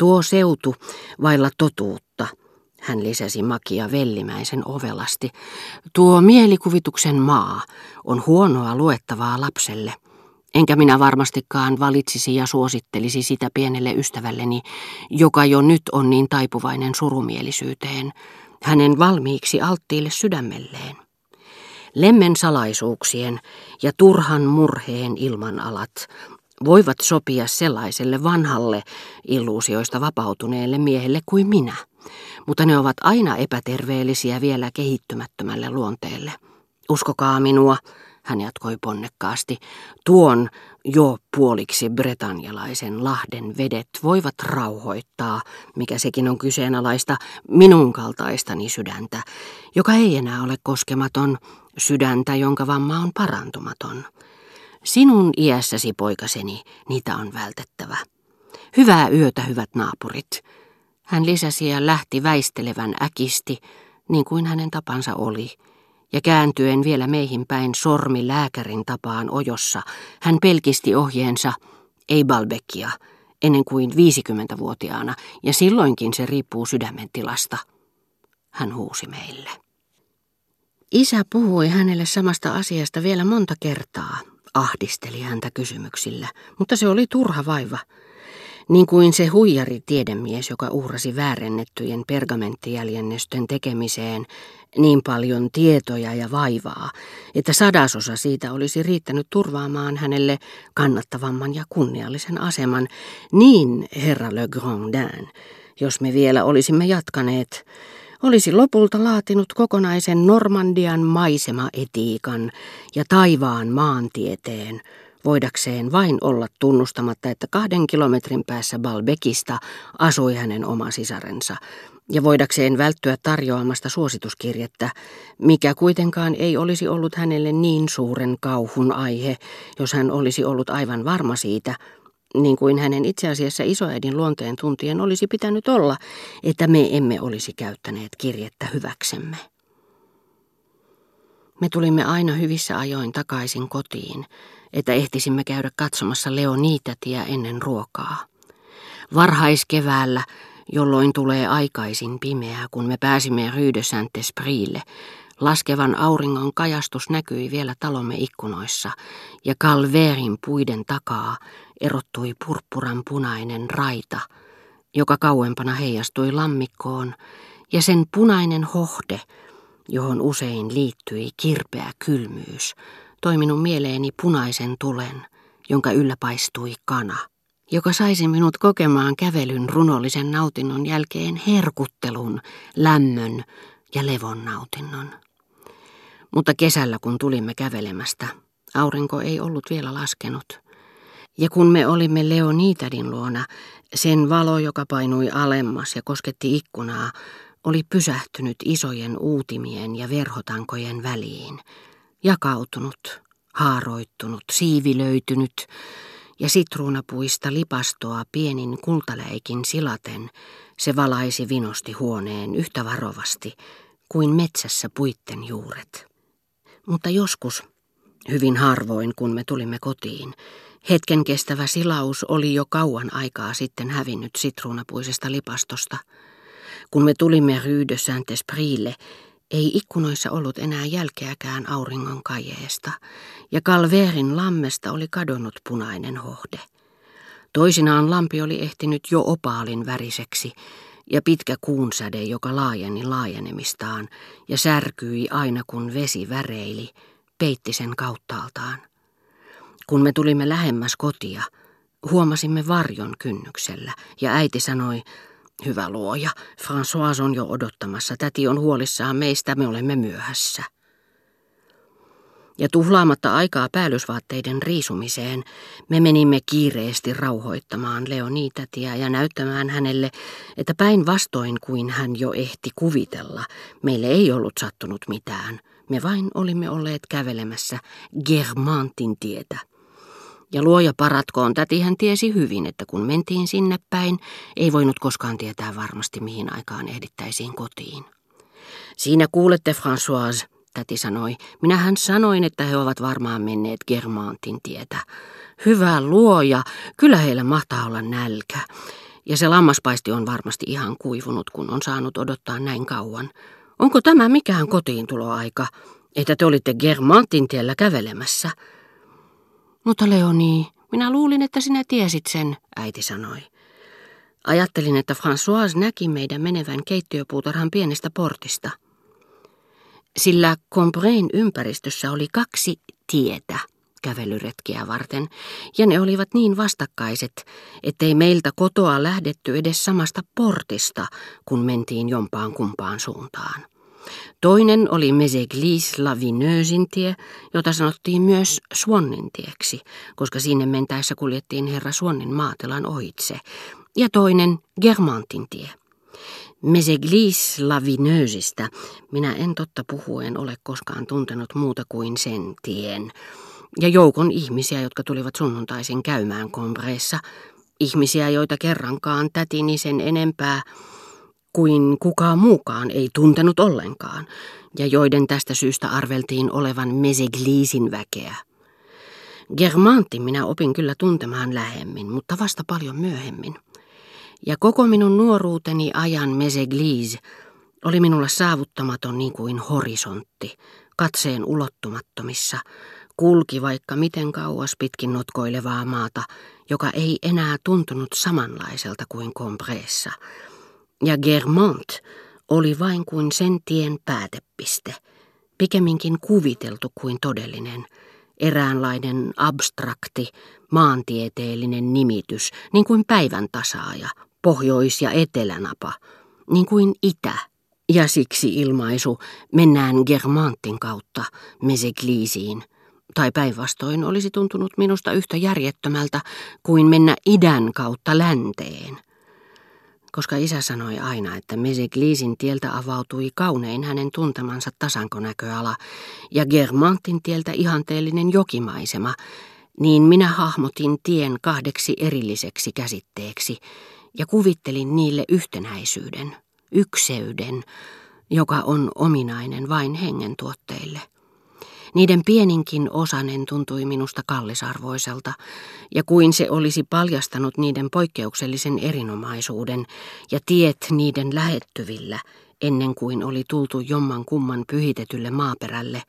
Tuo seutu vailla totuutta, hän lisäsi Makia vellimäisen ovelasti. Tuo mielikuvituksen maa on huonoa luettavaa lapselle. Enkä minä varmastikaan valitsisi ja suosittelisi sitä pienelle ystävälleni, joka jo nyt on niin taipuvainen surumielisyyteen, hänen valmiiksi alttiille sydämelleen. Lemmen salaisuuksien ja turhan murheen ilmanalat voivat sopia sellaiselle vanhalle illuusioista vapautuneelle miehelle kuin minä, mutta ne ovat aina epäterveellisiä vielä kehittymättömälle luonteelle. Uskokaa minua, hän jatkoi ponnekkaasti, tuon jo puoliksi bretanjalaisen lahden vedet voivat rauhoittaa, mikä sekin on kyseenalaista, minun kaltaistani sydäntä, joka ei enää ole koskematon, sydäntä, jonka vamma on parantumaton. Sinun iässäsi, poikaseni, niitä on vältettävä. Hyvää yötä, hyvät naapurit. Hän lisäsi ja lähti väistelevän äkisti, niin kuin hänen tapansa oli, ja kääntyen vielä meihin päin sormi lääkärin tapaan ojossa, hän pelkisti ohjeensa, ei Balbekia, ennen kuin 50-vuotiaana, ja silloinkin se riippuu sydämen tilasta. Hän huusi meille. Isä puhui hänelle samasta asiasta vielä monta kertaa, ahdisteli häntä kysymyksillä, mutta se oli turha vaiva. Niin kuin se huijari tiedemies, joka uhrasi väärennettyjen pergamenttijäljennösten tekemiseen niin paljon tietoja ja vaivaa, että sadasosa siitä olisi riittänyt turvaamaan hänelle kannattavamman ja kunniallisen aseman, niin herra Le Grandin, jos me vielä olisimme jatkaneet, olisi lopulta laatinut kokonaisen Normandian maisemaetiikan ja taivaan maantieteen, voidakseen vain olla tunnustamatta, että kahden kilometrin päässä Balbekista asui hänen oma sisarensa, ja voidakseen välttyä tarjoamasta suosituskirjettä, mikä kuitenkaan ei olisi ollut hänelle niin suuren kauhun aihe, jos hän olisi ollut aivan varma siitä, niin kuin hänen itse asiassa isoäidin luonteen tuntien olisi pitänyt olla, että me emme olisi käyttäneet kirjettä hyväksemme. Me tulimme aina hyvissä ajoin takaisin kotiin, että ehtisimme käydä katsomassa Leonitätiä ennen ruokaa. Varhaiskeväällä, jolloin tulee aikaisin pimeää, kun me pääsimme Rue de Saint-Esprille, laskevan auringon kajastus näkyi vielä talomme ikkunoissa, ja Calverin puiden takaa erottui purppuran punainen raita, joka kauempana heijastui lammikkoon, ja sen punainen hohde, johon usein liittyi kirpeä kylmyys, toi minun mieleeni punaisen tulen, jonka yllä paistui kana, joka saisi minut kokemaan kävelyn runollisen nautinnon jälkeen herkuttelun, lämmön ja levon nautinnon. Mutta kesällä, kun tulimme kävelemästä, aurinko ei ollut vielä laskenut. Ja kun me olimme Leonitadin luona, sen valo, joka painui alemmas ja kosketti ikkunaa, oli pysähtynyt isojen uutimien ja verhotankojen väliin, jakautunut, haaroittunut, siivilöitynyt ja sitruunapuista lipastoa pienin kultaläikin silaten, se valaisi vinosti huoneen yhtä varovasti kuin metsässä puitten juuret. Mutta joskus, hyvin harvoin kun me tulimme kotiin, hetken kestävä silaus oli jo kauan aikaa sitten hävinnyt sitruunapuisesta lipastosta. Kun me tulimme Rue de Saint-Esprille, ei ikkunoissa ollut enää jälkeäkään auringon kajeesta, ja Calverin lammesta oli kadonnut punainen hohde. Toisinaan lampi oli ehtinyt jo opaalin väriseksi, ja pitkä kuunsäde, joka laajeni laajenemistaan ja särkyi aina kun vesi väreili, peitti sen kauttaaltaan. Kun me tulimme lähemmäs kotia, huomasimme varjon kynnyksellä ja äiti sanoi, hyvä luoja, François on jo odottamassa, täti on huolissaan meistä, me olemme myöhässä ja tuhlaamatta aikaa päällysvaatteiden riisumiseen, me menimme kiireesti rauhoittamaan Leonitätiä ja näyttämään hänelle, että päinvastoin kuin hän jo ehti kuvitella, meille ei ollut sattunut mitään. Me vain olimme olleet kävelemässä Germantin tietä. Ja luoja paratkoon, täti hän tiesi hyvin, että kun mentiin sinne päin, ei voinut koskaan tietää varmasti mihin aikaan ehdittäisiin kotiin. Siinä kuulette, Françoise, täti sanoi. Minähän sanoin, että he ovat varmaan menneet Germantin tietä. Hyvä luoja, kyllä heillä mahtaa olla nälkä. Ja se lammaspaisti on varmasti ihan kuivunut, kun on saanut odottaa näin kauan. Onko tämä mikään kotiin tuloaika, että te olitte Germantin tiellä kävelemässä? Mutta Leoni, minä luulin, että sinä tiesit sen, äiti sanoi. Ajattelin, että François näki meidän menevän keittiöpuutarhan pienestä portista. Sillä Combrain ympäristössä oli kaksi tietä kävelyretkiä varten, ja ne olivat niin vastakkaiset, ettei meiltä kotoa lähdetty edes samasta portista, kun mentiin jompaan kumpaan suuntaan. Toinen oli Meseglis Lavineusin tie, jota sanottiin myös Suonnin tieksi, koska sinne mentäessä kuljettiin herra Suonnin maatilan ohitse, ja toinen Germantin tie. Meseglis Lavineusista minä en totta puhuen ole koskaan tuntenut muuta kuin sen tien, ja joukon ihmisiä, jotka tulivat sunnuntaisin käymään Combreessa, ihmisiä, joita kerrankaan tätini sen enempää kuin kukaan muukaan ei tuntenut ollenkaan, ja joiden tästä syystä arveltiin olevan Mesegliisin väkeä. Germantin minä opin kyllä tuntemaan lähemmin, mutta vasta paljon myöhemmin. Ja koko minun nuoruuteni ajan Mesegliis oli minulle saavuttamaton niin kuin horisontti, katseen ulottumattomissa, kulki vaikka miten kauas pitkin notkoilevaa maata, joka ei enää tuntunut samanlaiselta kuin Combressa. Ja Germont oli vain kuin sen tien päätepiste, pikemminkin kuviteltu kuin todellinen, eräänlainen abstrakti, maantieteellinen nimitys, niin kuin päivän tasaaja, pohjois- ja etelänapa, niin kuin itä. Ja siksi ilmaisu mennään Germantin kautta Mesegliisiin – tai päinvastoin olisi tuntunut minusta yhtä järjettömältä kuin mennä idän kautta länteen. Koska isä sanoi aina, että Mesegliisin tieltä avautui kaunein hänen tuntemansa tasankonäköala ja Germantin tieltä ihanteellinen jokimaisema, niin minä hahmotin tien kahdeksi erilliseksi käsitteeksi ja kuvittelin niille yhtenäisyyden, ykseyden, joka on ominainen vain hengentuotteille. Niiden pieninkin osanen tuntui minusta kallisarvoiselta, ja kuin se olisi paljastanut niiden poikkeuksellisen erinomaisuuden ja tiet niiden lähettyvillä, ennen kuin oli tultu jomman kumman pyhitetylle maaperälle,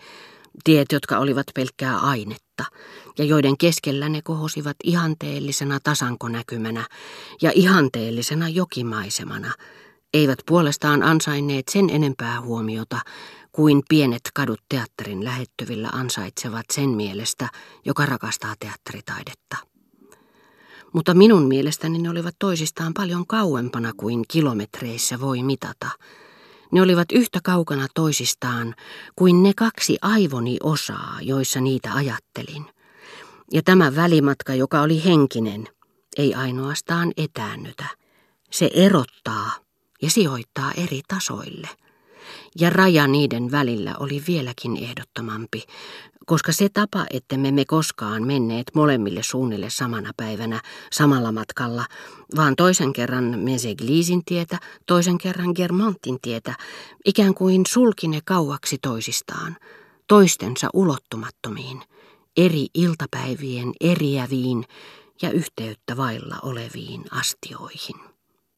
tiet, jotka olivat pelkkää ainetta, ja joiden keskellä ne kohosivat ihanteellisena tasankonäkymänä ja ihanteellisena jokimaisemana, eivät puolestaan ansainneet sen enempää huomiota kuin pienet kadut teatterin lähettyvillä ansaitsevat sen mielestä, joka rakastaa teatteritaidetta. Mutta minun mielestäni ne olivat toisistaan paljon kauempana kuin kilometreissä voi mitata. Ne olivat yhtä kaukana toisistaan kuin ne kaksi aivoni osaa, joissa niitä ajattelin. Ja tämä välimatka, joka oli henkinen, ei ainoastaan etäännytä. Se erottaa ja sijoittaa eri tasoille ja raja niiden välillä oli vieläkin ehdottomampi, koska se tapa, että me koskaan menneet molemmille suunnille samana päivänä samalla matkalla, vaan toisen kerran Mesegliisin tietä, toisen kerran Germantin tietä, ikään kuin sulki ne kauaksi toisistaan, toistensa ulottumattomiin, eri iltapäivien eriäviin ja yhteyttä vailla oleviin astioihin.